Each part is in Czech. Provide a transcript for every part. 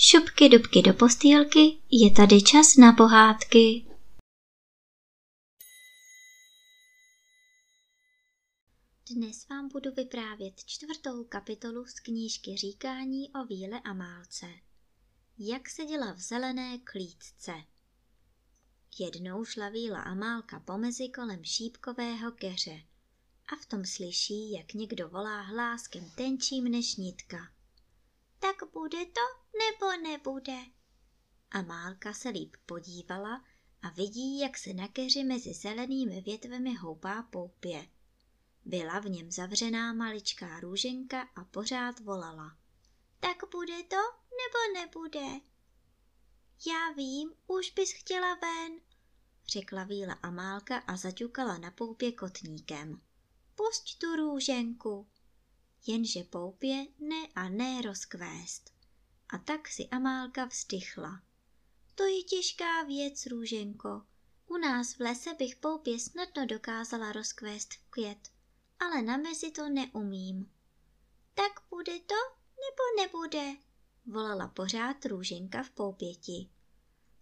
šupky dubky do postýlky, je tady čas na pohádky. Dnes vám budu vyprávět čtvrtou kapitolu z knížky Říkání o víle a málce. Jak se děla v zelené klídce. Jednou šla víla a málka pomezi kolem šípkového keře a v tom slyší, jak někdo volá hláskem tenčím než nitka. Tak bude to nebo nebude? A Málka se líp podívala a vidí, jak se na keři mezi zelenými větvemi houpá poupě. Byla v něm zavřená maličká růženka a pořád volala. Tak bude to nebo nebude? Já vím, už bys chtěla ven, řekla Víla Amálka a zaťukala na poupě kotníkem. Pusť tu růženku. Jenže poupě ne a ne rozkvést. A tak si Amálka vzdychla. To je těžká věc, růženko. U nás v lese bych poupě snadno dokázala rozkvést v květ, ale na mezi to neumím. Tak bude to, nebo nebude? volala pořád růženka v poupěti.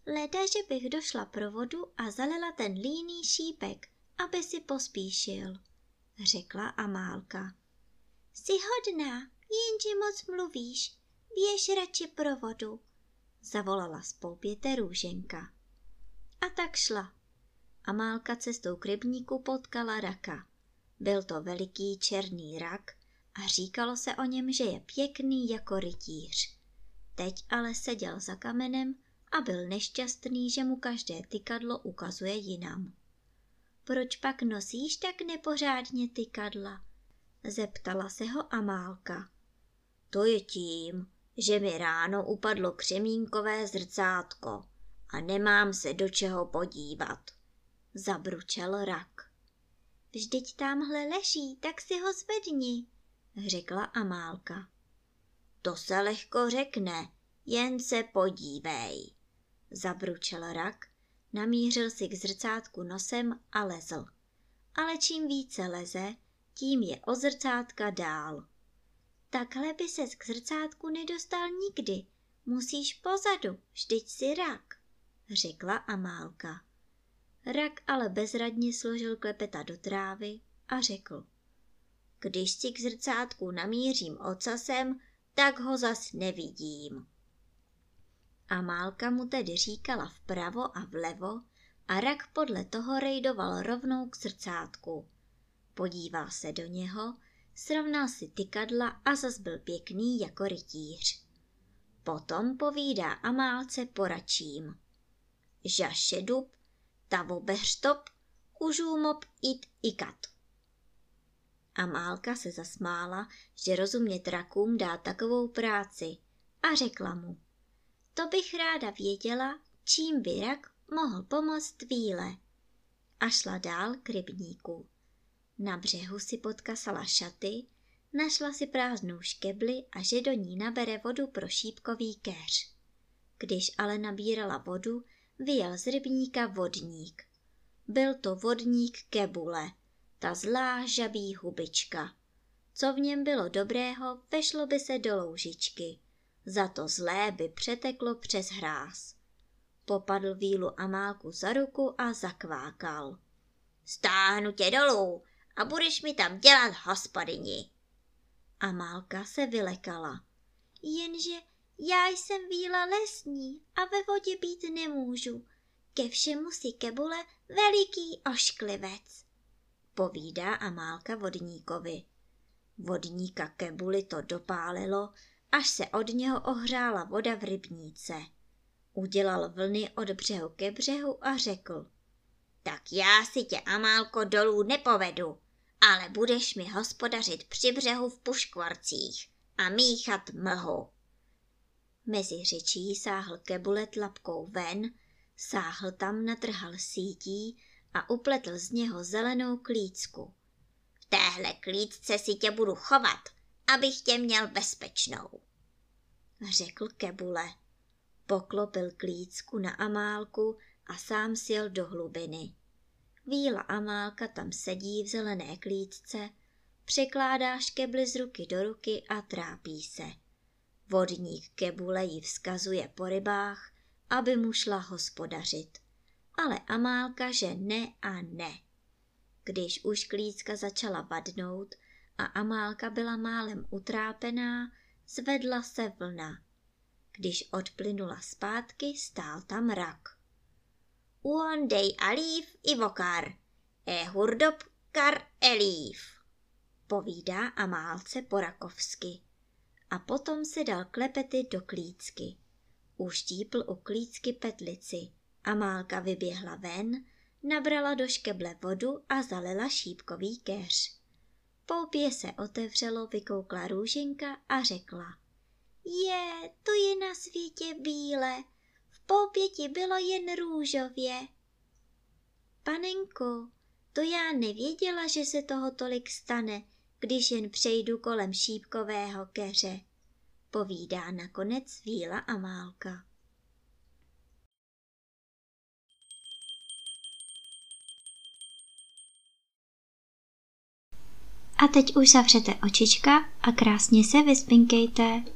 Leda, že bych došla pro vodu a zalila ten líný šípek, aby si pospíšil, řekla Amálka. Jsi hodná, jenže moc mluvíš, běž radši pro vodu, zavolala z růženka. A tak šla. Amálka cestou k rybníku potkala raka. Byl to veliký černý rak a říkalo se o něm, že je pěkný jako rytíř. Teď ale seděl za kamenem a byl nešťastný, že mu každé tykadlo ukazuje jinam. Proč pak nosíš tak nepořádně tykadla? Zeptala se ho Amálka. To je tím, že mi ráno upadlo křemínkové zrcátko a nemám se do čeho podívat. Zabručel rak. Vždyť tamhle leží, tak si ho zvedni, řekla Amálka. To se lehko řekne, jen se podívej zabručel rak, namířil si k zrcátku nosem a lezl. Ale čím více leze, tím je o zrcátka dál. Takhle by ses k zrcátku nedostal nikdy. Musíš pozadu, vždyť si rak, řekla Amálka. Rak ale bezradně složil klepeta do trávy a řekl. Když si k zrcátku namířím ocasem, tak ho zas nevidím. A Málka mu tedy říkala vpravo a vlevo a rak podle toho rejdoval rovnou k srdcátku. Podíval se do něho, srovnal si tykadla a zas byl pěkný jako rytíř. Potom povídá Amálce poračím. Žašedub, tavo beřtop, užůmop it ikat. Amálka se zasmála, že rozumět rakům dá takovou práci a řekla mu. To bych ráda věděla, čím by rak mohl pomoct víle. A šla dál k rybníku. Na břehu si podkasala šaty, našla si prázdnou škebli a že do ní nabere vodu pro šípkový keř. Když ale nabírala vodu, vyjel z rybníka vodník. Byl to vodník kebule, ta zlá žabí hubička. Co v něm bylo dobrého, vešlo by se do loužičky za to zlé by přeteklo přes hráz. Popadl vílu Amálku za ruku a zakvákal. Stáhnu tě dolů a budeš mi tam dělat hospodyni. Amálka se vylekala. Jenže já jsem víla lesní a ve vodě být nemůžu. Ke všemu si kebule veliký ošklivec. Povídá Amálka vodníkovi. Vodníka kebuli to dopálilo až se od něho ohřála voda v rybníce. Udělal vlny od břehu ke břehu a řekl. Tak já si tě, Amálko, dolů nepovedu, ale budeš mi hospodařit při břehu v puškvorcích a míchat mlhu. Mezi řečí sáhl kebulet lapkou ven, sáhl tam, natrhal sítí a upletl z něho zelenou klícku. V téhle klícce si tě budu chovat, abych tě měl bezpečnou řekl Kebule. Poklopil klícku na Amálku a sám sjel do hlubiny. Víla Amálka tam sedí v zelené klícce, překládá škebly z ruky do ruky a trápí se. Vodník Kebule jí vzkazuje po rybách, aby mu šla hospodařit. Ale Amálka, že ne a ne. Když už klícka začala vadnout a Amálka byla málem utrápená, zvedla se vlna. Když odplynula zpátky, stál tam rak. Uondej alív i vokar, e hurdob kar elív, povídá Amálce porakovsky. A potom si dal klepety do klícky. Uštípl u klícky petlici. Amálka vyběhla ven, nabrala do škeble vodu a zalila šípkový keř. Poupě se otevřelo, vykoukla růženka a řekla. Je, to je na světě bíle, v poupěti bylo jen růžově. Panenko, to já nevěděla, že se toho tolik stane, když jen přejdu kolem šípkového keře, povídá nakonec Víla Amálka. A teď už zavřete očička a krásně se vyspinkejte.